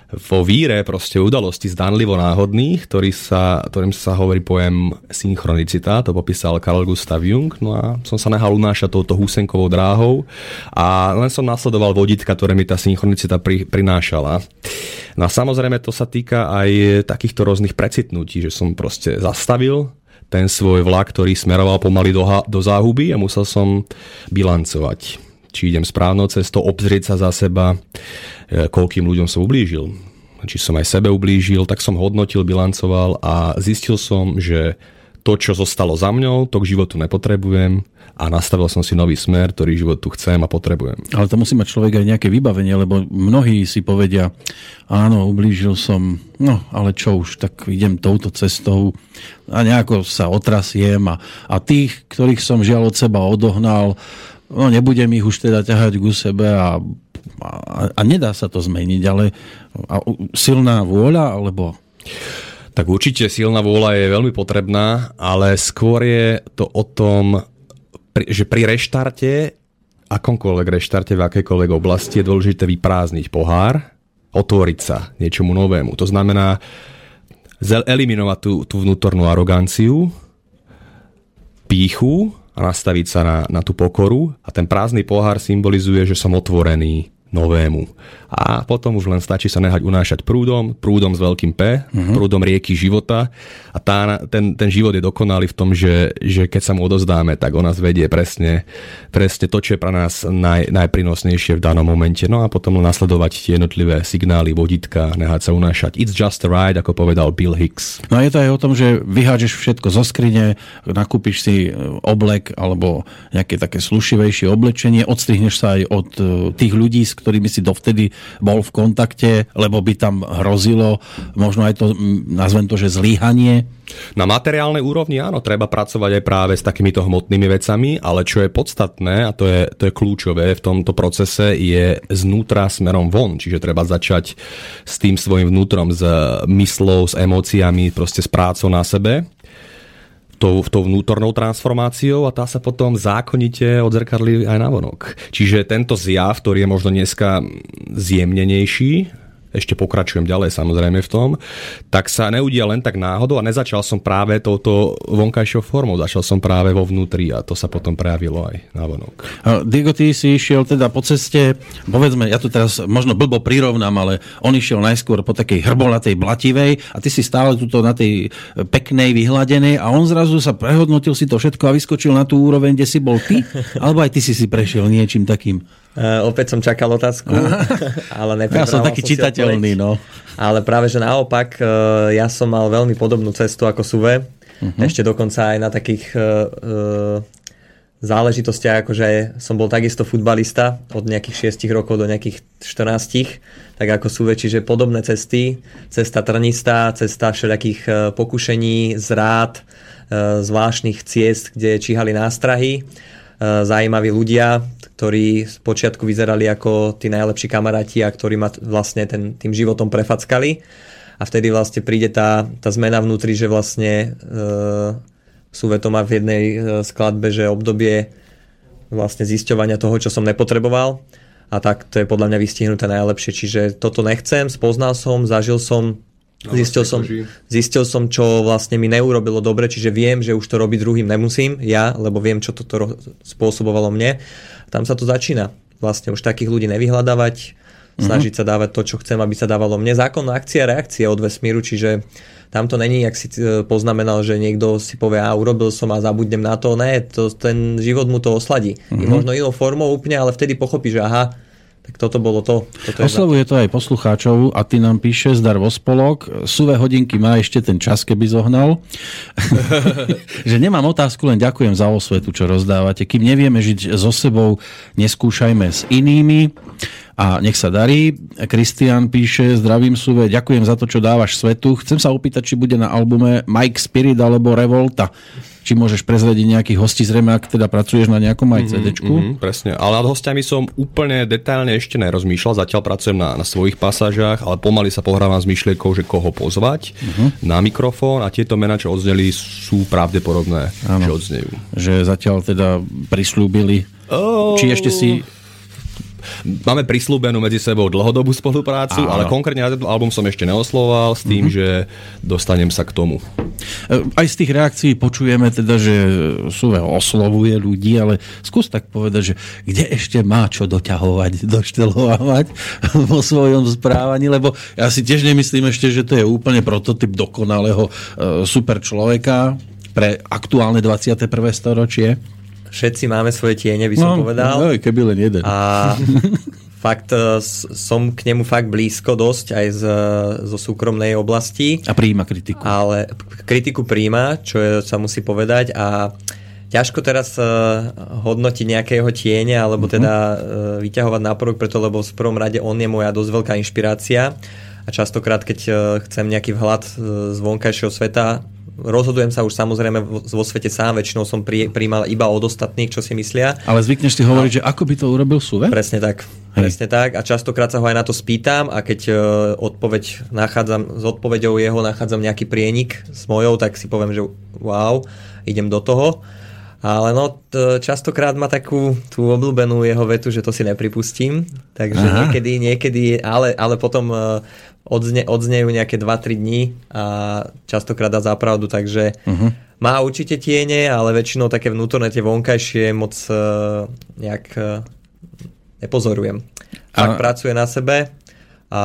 [SPEAKER 3] vo víre proste udalosti zdanlivo náhodných, ktorý sa, ktorým sa hovorí pojem synchronicita, to popísal Carl Gustav Jung, no a som sa nehal unášať touto húsenkovou dráhou a len som nasledoval vodítka, ktoré mi tá synchronicita pri, prinášala. No a samozrejme to sa týka aj takýchto rôznych precitnutí, že som proste zastavil, ten svoj vlak, ktorý smeroval pomaly do, do záhuby a musel som bilancovať. Či idem správnou cestou, obzrieť sa za seba, e, koľkým ľuďom som ublížil. Či som aj sebe ublížil, tak som hodnotil, bilancoval a zistil som, že to, čo zostalo za mňou, to k životu nepotrebujem a nastavil som si nový smer, ktorý život tu chcem a potrebujem.
[SPEAKER 2] Ale to musí mať človek aj nejaké vybavenie, lebo mnohí si povedia, áno, ublížil som, no ale čo už, tak idem touto cestou a nejako sa otrasiem a, a tých, ktorých som žiaľ od seba odohnal, no nebudem ich už teda ťahať ku sebe a, a, a nedá sa to zmeniť, ale a, silná vôľa alebo
[SPEAKER 3] Tak určite silná vôľa je veľmi potrebná, ale skôr je to o tom, že pri reštarte, akomkoľvek reštarte v akejkoľvek oblasti je dôležité vyprázdniť pohár, otvoriť sa niečomu novému. To znamená eliminovať tú, tú vnútornú aroganciu, píchu a nastaviť sa na, na tú pokoru a ten prázdny pohár symbolizuje, že som otvorený novému. A potom už len stačí sa nehať unášať prúdom, prúdom s veľkým P, uh-huh. prúdom rieky života a tá, ten, ten život je dokonalý v tom, že, že keď sa mu odozdáme, tak on nás vedie presne, presne to, čo je pre nás naj, najprinosnejšie v danom momente. No a potom nasledovať tie jednotlivé signály, vodítka, nehať sa unášať. It's just a ride, ako povedal Bill Hicks.
[SPEAKER 2] No a je to aj o tom, že vyhážeš všetko zo skrine, nakúpiš si e, oblek alebo nejaké také slušivejšie oblečenie, odstrihneš sa aj od e, tých ľudí, s ktorými si dovtedy bol v kontakte, lebo by tam hrozilo možno aj to, nazvem to, že zlíhanie?
[SPEAKER 3] Na materiálnej úrovni áno, treba pracovať aj práve s takýmito hmotnými vecami, ale čo je podstatné, a to je, to je kľúčové v tomto procese, je znútra smerom von. Čiže treba začať s tým svojim vnútrom, s myslou, s emóciami, proste s prácou na sebe tou, tou vnútornou transformáciou a tá sa potom zákonite odzrkadlí aj na vonok. Čiže tento zjav, ktorý je možno dneska zjemnenejší, ešte pokračujem ďalej samozrejme v tom, tak sa neudia len tak náhodou a nezačal som práve touto vonkajšou formou, začal som práve vo vnútri a to sa potom prejavilo aj na vonok.
[SPEAKER 2] Diego, ty si išiel teda po ceste, povedzme, ja tu teraz možno blbo prirovnám, ale on išiel najskôr po takej hrbolatej blativej a ty si stále tuto na tej peknej, vyhladenej a on zrazu sa prehodnotil si to všetko a vyskočil na tú úroveň, kde si bol ty, alebo aj ty si si prešiel niečím takým
[SPEAKER 4] Uh, opäť som čakal otázku, ale
[SPEAKER 2] Ja som taký som čitateľný, no.
[SPEAKER 4] Ale práve, že naopak, uh, ja som mal veľmi podobnú cestu ako Suve. Uh-huh. Ešte dokonca aj na takých uh, záležitostiach, akože som bol takisto futbalista od nejakých 6 rokov do nejakých 14, tak ako Suve, čiže podobné cesty. Cesta trnistá, cesta všelijakých pokušení, zrád, zvláštnych ciest, kde číhali nástrahy zaujímaví ľudia, ktorí z počiatku vyzerali ako tí najlepší kamaráti a ktorí ma vlastne ten, tým životom prefackali. A vtedy vlastne príde tá, tá zmena vnútri, že vlastne e, Suve to má v jednej e, skladbe, že obdobie vlastne zisťovania toho, čo som nepotreboval a tak to je podľa mňa vystihnuté najlepšie. Čiže toto nechcem, spoznal som, zažil som, No, zistil, som, zistil som, čo vlastne mi neurobilo dobre, čiže viem, že už to robiť druhým nemusím, ja, lebo viem, čo toto spôsobovalo mne. Tam sa to začína. Vlastne už takých ľudí nevyhľadávať, mhm. snažiť sa dávať to, čo chcem, aby sa dávalo mne. Zákon akcia a reakcia od vesmíru, čiže tam to není, ak si e, poznamenal, že niekto si povie, a urobil som a zabudnem na to. Ne, to, ten život mu to osladí. Mm-hmm. Možno inou formou úplne, ale vtedy pochopí, že aha, tak toto bolo to. Toto
[SPEAKER 2] Oslovuje to aj poslucháčov a ty nám píše zdar vo spolok. Suvé hodinky má ešte ten čas, keby zohnal. že nemám otázku, len ďakujem za osvetu, čo rozdávate. Kým nevieme žiť so sebou, neskúšajme s inými a nech sa darí. Kristian píše, zdravím Suve, ďakujem za to, čo dávaš svetu. Chcem sa opýtať, či bude na albume Mike Spirit alebo Revolta či môžeš prezradiť nejakých hostí, zrejme ak teda pracuješ na nejakom aj CD. Mm-hmm,
[SPEAKER 3] mm-hmm, presne, ale nad hostiami som úplne detailne ešte nerozmýšľal, zatiaľ pracujem na, na svojich pasážach, ale pomaly sa pohrávam s myšlienkou, že koho pozvať mm-hmm. na mikrofón a tieto mená, čo odzneli, sú pravdepodobné, ano. že odznejú.
[SPEAKER 2] Že zatiaľ teda prislúbili Oh. Či ešte si
[SPEAKER 3] Máme prislúbenú medzi sebou dlhodobú spoluprácu, Áno. ale konkrétne na tento album som ešte neoslovoval s tým, mm-hmm. že dostanem sa k tomu.
[SPEAKER 2] Aj z tých reakcií počujeme teda, že Suve oslovuje ľudí, ale skús tak povedať, že kde ešte má čo doťahovať, doštelovať vo svojom správaní, lebo ja si tiež nemyslím ešte, že to je úplne prototyp dokonalého e, super človeka pre aktuálne 21. storočie
[SPEAKER 4] všetci máme svoje tiene, by som no, povedal.
[SPEAKER 2] No, keby len jeden.
[SPEAKER 4] A fakt e, som k nemu fakt blízko dosť aj z, zo súkromnej oblasti.
[SPEAKER 2] A príjima kritiku.
[SPEAKER 4] Ale kritiku príjima, čo je, sa musí povedať a ťažko teraz uh, hodnotiť nejakého tieňa alebo uh-huh. teda uh, vyťahovať na prvok preto, lebo v prvom rade on je moja dosť veľká inšpirácia a častokrát, keď uh, chcem nejaký vhľad uh, z vonkajšieho sveta rozhodujem sa už samozrejme vo, svete sám, väčšinou som pri, príjmal iba od ostatných, čo si myslia.
[SPEAKER 2] Ale zvykneš si hovoriť, no. že ako by to urobil Suve?
[SPEAKER 4] Presne tak. Hej. Presne tak. A častokrát sa ho aj na to spýtam a keď uh, odpoveď nachádzam, s odpoveďou jeho nachádzam nejaký prienik s mojou, tak si poviem, že wow, idem do toho. Ale no, častokrát má takú tú obľúbenú jeho vetu, že to si nepripustím. Takže Aha. niekedy, niekedy, ale, ale potom uh, odzne, odznejú nejaké 2-3 dní a častokrát dá zapravdu, takže uh-huh. má určite tiene, ale väčšinou také vnútorné, tie vonkajšie moc uh, nejak uh, nepozorujem. Tak a... pracuje na sebe a,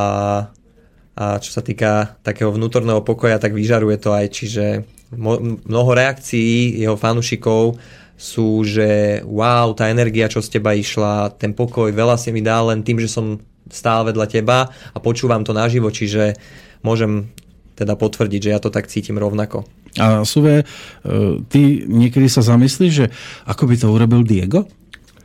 [SPEAKER 4] a čo sa týka takého vnútorného pokoja, tak vyžaruje to aj, čiže mnoho reakcií jeho fanúšikov sú, že wow, tá energia, čo z teba išla, ten pokoj, veľa si mi dal len tým, že som stál vedľa teba a počúvam to naživo, čiže môžem teda potvrdiť, že ja to tak cítim rovnako.
[SPEAKER 2] A Suve, e, ty niekedy sa zamyslíš, že ako by to urobil Diego?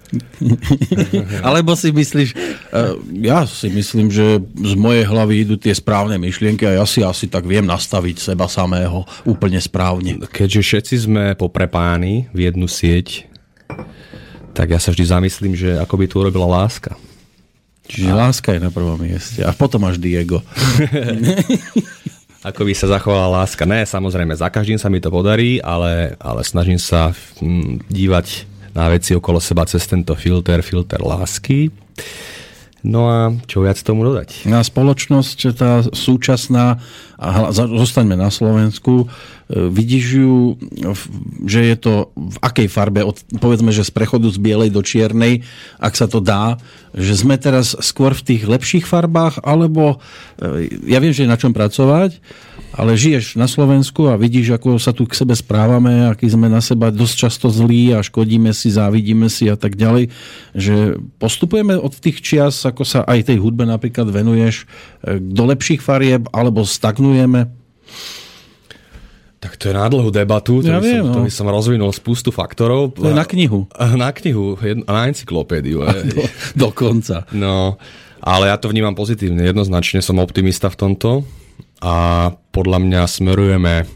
[SPEAKER 2] Alebo si myslíš, uh, ja si myslím, že z mojej hlavy idú tie správne myšlienky a ja si asi tak viem nastaviť seba samého úplne správne.
[SPEAKER 3] Keďže všetci sme poprepájani v jednu sieť, tak ja sa vždy zamyslím, že ako by tu urobila láska.
[SPEAKER 2] Čiže a... láska je na prvom mieste. A potom až Diego.
[SPEAKER 3] ako by sa zachovala láska. Ne, samozrejme, za každým sa mi to podarí, ale, ale snažím sa hm, dívať na veci okolo seba cez tento filter, filter lásky. No a čo viac tomu dodať?
[SPEAKER 2] Na spoločnosť tá súčasná, a zostaňme na Slovensku, e, vidíš ju, že je to v akej farbe, od, povedzme, že z prechodu z bielej do čiernej, ak sa to dá, že sme teraz skôr v tých lepších farbách, alebo e, ja viem, že je na čom pracovať, ale žiješ na Slovensku a vidíš, ako sa tu k sebe správame, aký sme na seba dosť často zlí a škodíme si, závidíme si a tak ďalej, že postupujeme od tých čias, ako sa aj tej hudbe napríklad venuješ, e, do lepších farieb, alebo stagnujeme?
[SPEAKER 3] Tak to je na dlhú debatu, to, ja by viem, som, to no. by som rozvinul spustu faktorov.
[SPEAKER 2] To je na knihu.
[SPEAKER 3] Na knihu, na encyklopédiu.
[SPEAKER 2] Do, dokonca.
[SPEAKER 3] No, ale ja to vnímam pozitívne, jednoznačne som optimista v tomto a podľa mňa smerujeme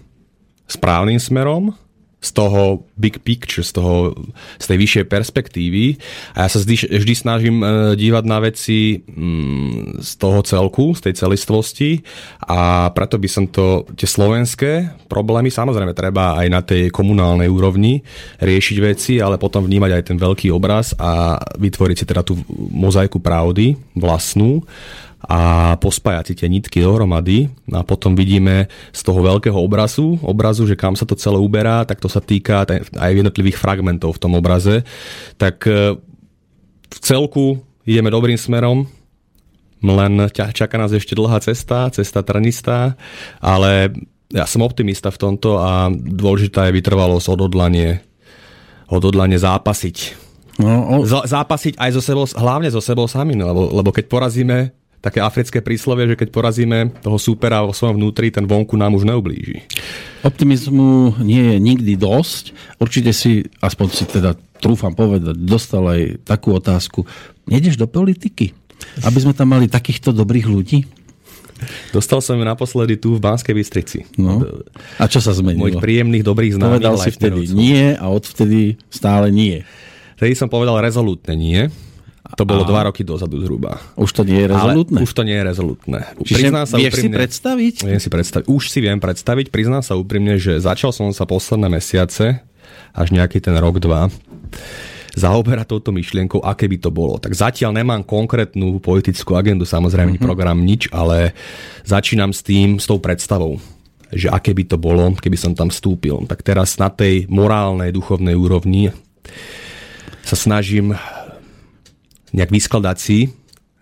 [SPEAKER 3] správnym smerom z toho big picture, z, toho, z tej vyššej perspektívy. A ja sa vždy, vždy snažím e, dívať na veci mm, z toho celku, z tej celistvosti. A preto by som to, tie slovenské problémy, samozrejme treba aj na tej komunálnej úrovni riešiť veci, ale potom vnímať aj ten veľký obraz a vytvoriť si teda tú mozaiku pravdy vlastnú a pospájať si tie nitky dohromady a potom vidíme z toho veľkého obrazu, obrazu, že kam sa to celé uberá, tak to sa týka aj jednotlivých fragmentov v tom obraze. Tak e, v celku ideme dobrým smerom, len čaká nás ešte dlhá cesta, cesta trnistá, ale ja som optimista v tomto a dôležitá je vytrvalosť, odhodlanie, odhodlanie zápasiť. No, o... Zápasiť aj so sebou, hlavne so sebou samým, lebo, lebo keď porazíme také africké príslovie, že keď porazíme toho súpera vo svojom vnútri, ten vonku nám už neublíži.
[SPEAKER 2] Optimizmu nie je nikdy dosť. Určite si, aspoň si teda trúfam povedať, dostal aj takú otázku. Nedeš do politiky? Aby sme tam mali takýchto dobrých ľudí?
[SPEAKER 3] Dostal som ju naposledy tu v Banskej Bystrici.
[SPEAKER 2] No. A čo sa zmenilo?
[SPEAKER 3] Mojich príjemných, dobrých známych.
[SPEAKER 2] Povedal si vtedy nie a odvtedy stále nie.
[SPEAKER 3] Vtedy som povedal rezolútne nie to bolo a... dva roky dozadu zhruba.
[SPEAKER 2] Už to nie je rezolutné?
[SPEAKER 3] Ale už to nie je rezolutné.
[SPEAKER 2] Čiže sa vieš úprimne, si predstaviť?
[SPEAKER 3] Viem si predstaviť. Už si viem predstaviť. Priznám sa úprimne, že začal som sa posledné mesiace, až nejaký ten rok, dva, zaoberať touto myšlienkou, aké by to bolo. Tak zatiaľ nemám konkrétnu politickú agendu, samozrejme mm-hmm. program, nič, ale začínam s tým, s tou predstavou že aké by to bolo, keby som tam vstúpil. Tak teraz na tej morálnej, duchovnej úrovni sa snažím nejak vyskladať si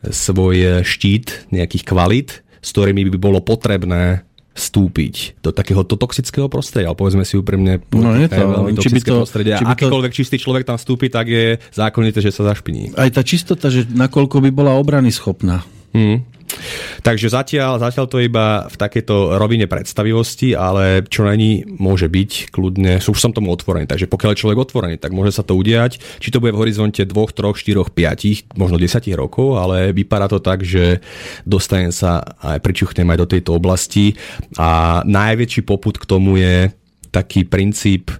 [SPEAKER 3] svoj štít nejakých kvalit, s ktorými by bolo potrebné vstúpiť do takéhoto toxického prostredia. Povedzme si úprimne,
[SPEAKER 2] no, je to,
[SPEAKER 3] veľmi či by to, prostredia. Či by Akýkoľvek to... čistý človek tam vstúpi, tak je zákonité, že sa zašpiní.
[SPEAKER 2] Aj tá čistota, že nakoľko by bola obrany schopná.
[SPEAKER 3] Hmm. Takže zatiaľ, zatiaľ to iba v takejto rovine predstavivosti, ale čo není, môže byť kľudne, už som tomu otvorený. Takže pokiaľ je človek otvorený, tak môže sa to udiať. Či to bude v horizonte 2, 3, 4, 5, možno 10 rokov, ale vypadá to tak, že dostanem sa aj pričuchnem aj do tejto oblasti a najväčší poput k tomu je taký princíp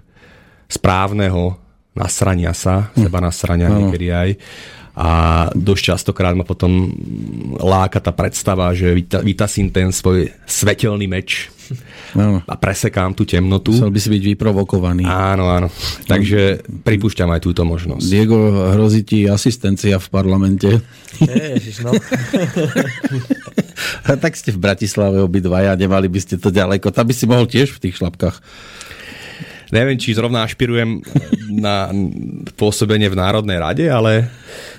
[SPEAKER 3] správneho nasrania sa, seba nasrania
[SPEAKER 2] Áno.
[SPEAKER 3] niekedy aj. A dosť častokrát ma potom láka tá predstava, že vyta- vytasím ten svoj svetelný meč
[SPEAKER 2] Áno.
[SPEAKER 3] a presekám tú temnotu.
[SPEAKER 2] Musel by si byť vyprovokovaný.
[SPEAKER 3] Áno, áno. Takže pripúšťam aj túto možnosť.
[SPEAKER 2] Diego, hrozí ti asistencia v parlamente.
[SPEAKER 4] Ježiš, no.
[SPEAKER 2] Tak ste v Bratislave obidvaja, nemali by ste to ďaleko. Tam by si mohol tiež v tých šlapkách.
[SPEAKER 3] Neviem, či zrovna ašpirujem na pôsobenie v Národnej rade, ale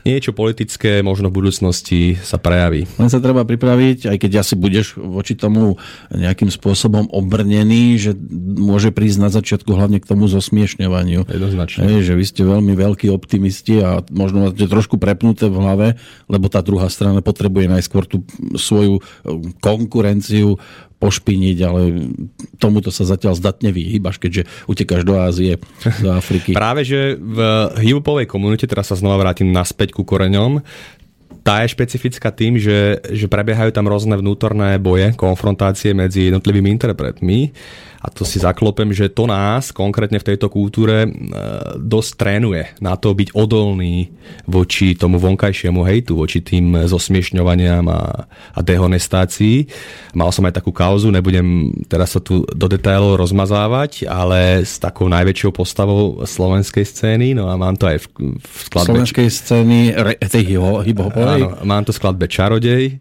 [SPEAKER 3] niečo politické možno v budúcnosti sa prejaví.
[SPEAKER 2] Len sa treba pripraviť, aj keď asi budeš voči tomu nejakým spôsobom obrnený, že môže prísť na začiatku hlavne k tomu zosmiešňovaniu.
[SPEAKER 3] Jednoznačne.
[SPEAKER 2] Hej, že vy ste veľmi veľkí optimisti a možno máte trošku prepnuté v hlave, lebo tá druhá strana potrebuje najskôr tú svoju eh, konkurenciu pošpiniť, ale tomuto sa zatiaľ zdatne vyhýbaš, keďže utekáš do Ázie, do Afriky.
[SPEAKER 3] Práve, že v hip-hopovej komunite, teraz sa znova vrátim naspäť ku koreňom, tá je špecifická tým, že, že prebiehajú tam rôzne vnútorné boje, konfrontácie medzi jednotlivými interpretmi a to si zaklopem, že to nás konkrétne v tejto kultúre e, dosť trénuje na to byť odolný voči tomu vonkajšiemu hejtu, voči tým zosmiešňovaniam a, a dehonestácii. Mal som aj takú kauzu, nebudem teraz sa tu do detailov rozmazávať, ale s takou najväčšou postavou slovenskej scény, no a mám to aj v, v skladbe...
[SPEAKER 2] Slovenskej scény, re, tej hip-hopovej.
[SPEAKER 3] Áno, mám to v skladbe Čarodej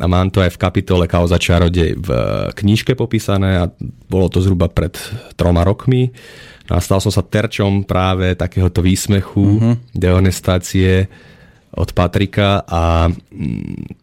[SPEAKER 3] a mám to aj v kapitole Kauza Čarodej v knížke popísané a bolo to zhruba pred troma rokmi. No a stal som sa terčom práve takéhoto výsmechu, uh-huh. dehonestácie od Patrika a mm,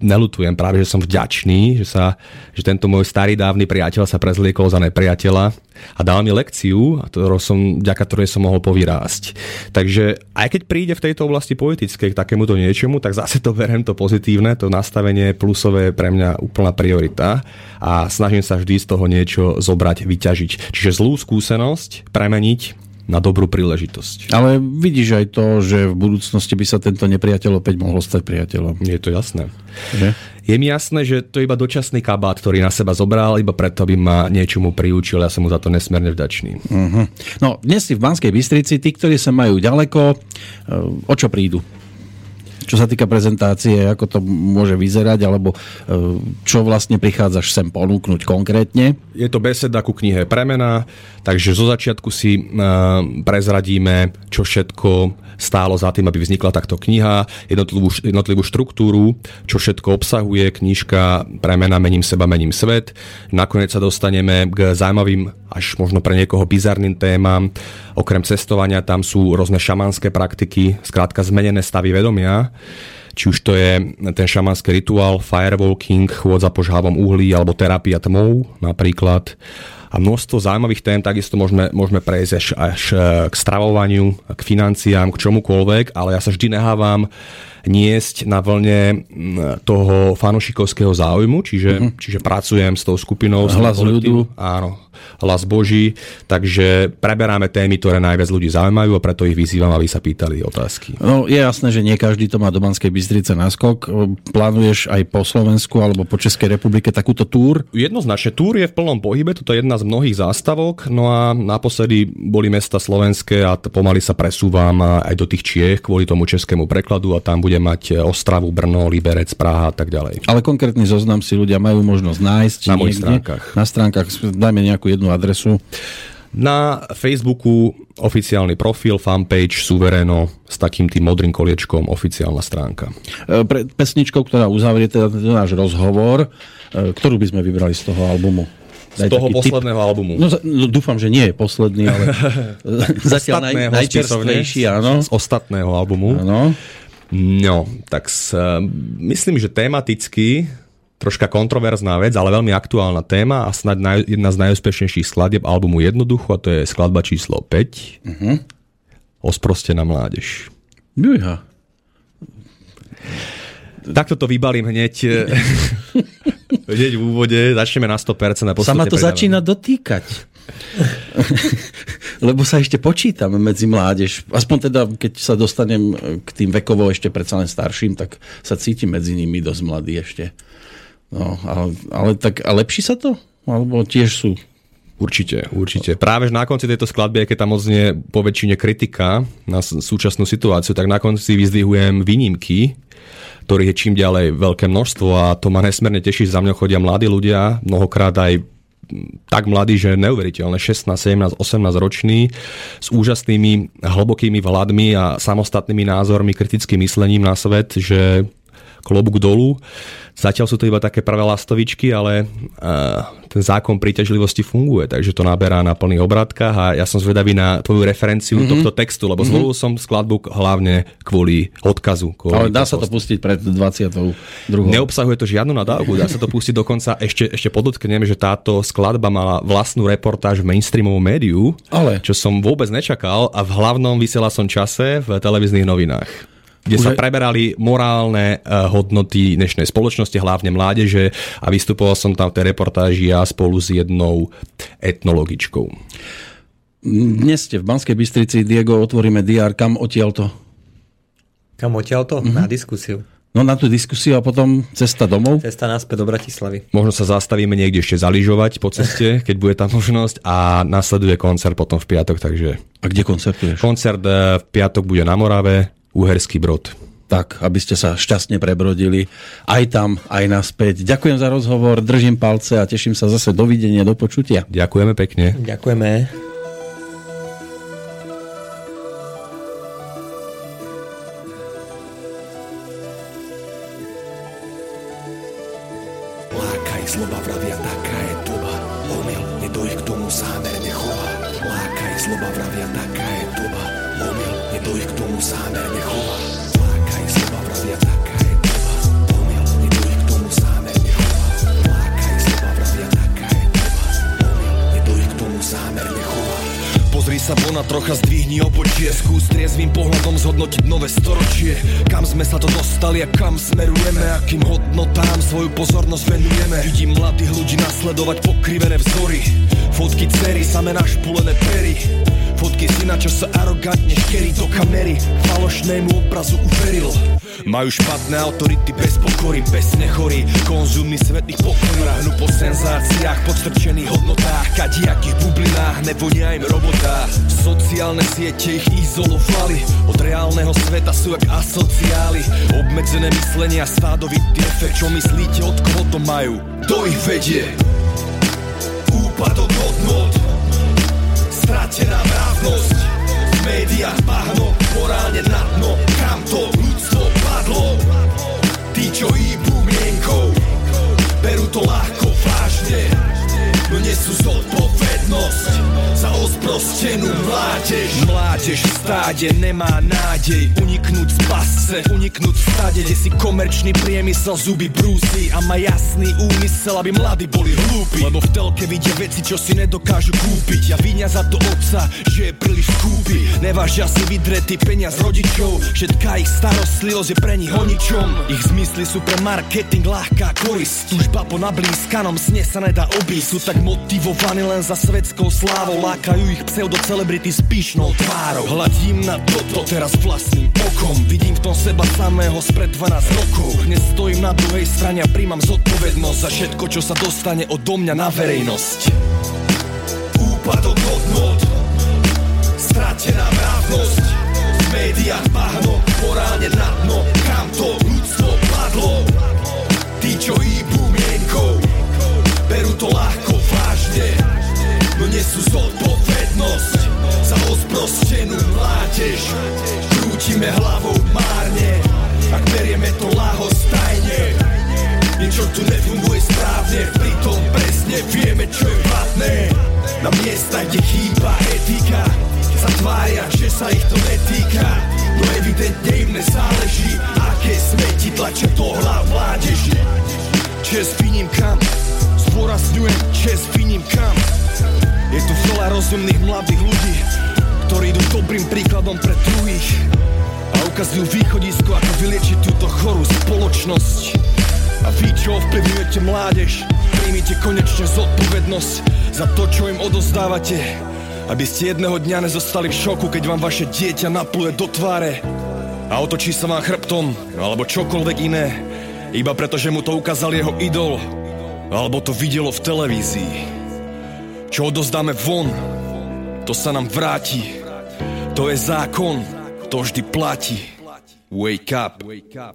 [SPEAKER 3] nelutujem práve, že som vďačný, že, sa, že tento môj starý dávny priateľ sa prezliekol za nepriateľa a dal mi lekciu, a ktorou som, vďaka ktorej som mohol povyrásť. Takže aj keď príde v tejto oblasti politickej k takémuto niečomu, tak zase to berem to pozitívne, to nastavenie plusové je pre mňa úplná priorita a snažím sa vždy z toho niečo zobrať, vyťažiť. Čiže zlú skúsenosť premeniť na dobrú príležitosť.
[SPEAKER 2] Ale vidíš aj to, že v budúcnosti by sa tento nepriateľ opäť mohol stať priateľom.
[SPEAKER 3] Je to jasné.
[SPEAKER 2] Že?
[SPEAKER 3] Je mi jasné, že to je iba dočasný kabát, ktorý na seba zobral, iba preto, aby ma niečomu priučil. Ja som mu za to nesmierne vďačný.
[SPEAKER 2] Uh-huh. No, dnes si v Banskej Bystrici, tí, ktorí sa majú ďaleko, e, o čo prídu? Čo sa týka prezentácie, ako to môže vyzerať, alebo e, čo vlastne prichádzaš sem ponúknuť konkrétne?
[SPEAKER 3] Je to beseda ku knihe Premena, takže zo začiatku si uh, prezradíme, čo všetko stálo za tým, aby vznikla takto kniha, jednotlivú, jednotlivú štruktúru, čo všetko obsahuje knižka Premena, mením seba, mením svet. Nakoniec sa dostaneme k zaujímavým, až možno pre niekoho bizarným témam. Okrem cestovania tam sú rôzne šamanské praktiky, skrátka zmenené stavy vedomia či už to je ten šamanský rituál, firewalking, chôd za požhávom uhlí alebo terapia tmou napríklad. A množstvo zaujímavých tém takisto môžeme, môžeme prejsť až, až k stravovaniu, k financiám, k čomukoľvek, ale ja sa vždy nehávam niesť na vlne toho fanušikovského záujmu, čiže, uh-huh. čiže pracujem s tou skupinou.
[SPEAKER 2] Hlas ľudu.
[SPEAKER 3] Áno, hlas Boží, takže preberáme témy, ktoré najviac ľudí zaujímajú a preto ich vyzývam, aby sa pýtali otázky.
[SPEAKER 2] No je jasné, že nie každý to má do Banskej Bystrice naskok. Plánuješ aj po Slovensku alebo po Českej republike takúto túr?
[SPEAKER 3] Jednoznačne, túr je v plnom pohybe, toto je jedna z mnohých zástavok, no a naposledy boli mesta slovenské a pomaly sa presúvam aj do tých Čiech kvôli tomu českému prekladu a tam bude mať Ostravu, Brno, Liberec, Praha a tak ďalej.
[SPEAKER 2] Ale konkrétny zoznam si ľudia majú možnosť nájsť.
[SPEAKER 3] Na mojich stránkach.
[SPEAKER 2] Na stránkach, dajme nejakú jednu adresu.
[SPEAKER 3] Na Facebooku oficiálny profil, fanpage Suvereno s takým tým modrým koliečkom oficiálna stránka.
[SPEAKER 2] Pre pesničkou, ktorá uzavrie teda náš rozhovor, ktorú by sme vybrali z toho albumu?
[SPEAKER 3] Z toho posledného tip. albumu.
[SPEAKER 2] No, no dúfam, že nie je posledný, ale zatiaľ naj, najčerstvejší, áno.
[SPEAKER 3] Z ostatného albumu.
[SPEAKER 2] Áno.
[SPEAKER 3] No, tak s, myslím, že tematicky troška kontroverzná vec, ale veľmi aktuálna téma a snad naj, jedna z najúspešnejších skladieb albumu Jednoducho a to je skladba číslo 5. Uh-huh. Osprostená mládež.
[SPEAKER 2] Juha.
[SPEAKER 3] Takto to vybalím hneď, hneď v úvode, začneme na 100% a
[SPEAKER 2] Sama to predávam. začína dotýkať. Lebo sa ešte počítame medzi mládež. Aspoň teda, keď sa dostanem k tým vekovo ešte predsa len starším, tak sa cítim medzi nimi dosť mladý ešte. No, ale, ale tak a lepší sa to? Alebo tiež sú
[SPEAKER 3] Určite, určite. Práve na konci tejto skladby, keď tam odznie po väčšine kritika na súčasnú situáciu, tak na konci vyzdvihujem výnimky, ktorých je čím ďalej veľké množstvo a to ma nesmierne teší. Za mňa chodia mladí ľudia, mnohokrát aj tak mladí, že neuveriteľné, 16, 17, 18 roční, s úžasnými, hlbokými vhľadmi a samostatnými názormi, kritickým myslením na svet, že klobúk dolu. Zatiaľ sú to iba také prvé lastovičky, ale uh, ten zákon príťažlivosti funguje, takže to naberá na plných obrátkach a ja som zvedavý na tvoju referenciu mm-hmm. tohto textu, lebo mm-hmm. zvolil som skladbu hlavne kvôli odkazu.
[SPEAKER 2] Kvôli ale dá sa to pustiť pred 22.
[SPEAKER 3] Neobsahuje to žiadnu nadávku, dá sa to pustiť dokonca, ešte, ešte podotknem, že táto skladba mala vlastnú reportáž v mainstreamovom médiu, ale. čo som vôbec nečakal a v hlavnom vysiela som čase v televíznych novinách kde sa preberali morálne uh, hodnoty dnešnej spoločnosti, hlavne mládeže a vystupoval som tam v tej reportáži ja spolu s jednou etnologičkou.
[SPEAKER 2] Dnes ste v Banskej Bystrici, Diego, otvoríme DR, kam odtiaľto?
[SPEAKER 4] Kam odtiaľto? Mm-hmm. Na diskusiu.
[SPEAKER 2] No na tú diskusiu a potom cesta domov?
[SPEAKER 4] Cesta naspäť do Bratislavy.
[SPEAKER 3] Možno sa zastavíme niekde ešte zaližovať po ceste, keď bude tam možnosť a nasleduje koncert potom v piatok, takže...
[SPEAKER 2] A kde koncertuješ?
[SPEAKER 3] Koncert eh, v piatok bude na Morave, Uherský Brod.
[SPEAKER 2] Tak, aby ste sa šťastne prebrodili aj tam, aj naspäť. Ďakujem za rozhovor, držím palce a teším sa zase dovidenia, do počutia.
[SPEAKER 3] Ďakujeme pekne.
[SPEAKER 4] Ďakujeme.
[SPEAKER 1] Trocha zdvihni obočie Skús triezvým pohľadom zhodnotiť nové storočie. Kam sme sa to dostali a kam smerujeme Akým hodnotám svoju pozornosť venujeme. Vidím mladých ľudí nasledovať pokrivené vzory Fotky cery, samé našpulené pery Fotky syna, čo sa arogantne škerí do kamery Falošnému obrazu uveril Majú špatné autority bez pokory, bez nechorí Konzumy svetných pokorí Ráhnu po senzáciách, podstrčených hodnotách Kadiakých bublinách, nevonia im robotá Sociálne siete ich izolovali Od reálneho sveta sú jak asociály Obmedzené myslenie a stádovitý efekt Čo myslíte, od koho to majú? Kto ich vedie? Úpadok hodnot Stratená mravnosť. V médiách bahno, morálne na dno. Kam to ľudstvo padlo? Tí, čo hýbu mienkou Berú to ľahko vážne. No nesú zodpovednosť Za ozprostenú mládež. Mládež v stáde nemá nádej Uniknúť z pasce, uniknúť v stade Kde si komerčný priemysel zuby brúsi A má jasný úmysel, aby mladí boli hlúpi. Lebo v telke vidia veci, čo si nedokážu kúpiť. A vinia za to otca, že je príliš skúpi Nevážia si vydretý peniaz rodičov Všetká ich starostlivosť je pre nich o ničom. Ich zmysly sú pre marketing ľahká korist. Tužba po nablískanom sne sa nedá obísť. Sú tak motivovaní len za svetskou slávou Lákajú ich pseudocelebrity s pyšnou tvárou. Hladím na toto teraz vlastným okom. Vidím v tom seba samého spred 12 rokov. Dnes stojím na druhej strane a príjmam zodpovednosť Za všetko, čo sa dostane odo mňa na verejnosť. Úpadok hodnot ste jedného dňa nezostali v šoku Keď vám vaše dieťa napluje do tváre A otočí sa vám chrbtom Alebo čokoľvek iné Iba preto, že mu to ukázal jeho idol Alebo to videlo v televízii Čo odozdáme von, to sa nám vráti. To je zákon, to vždy platí. Wake up. Wake up.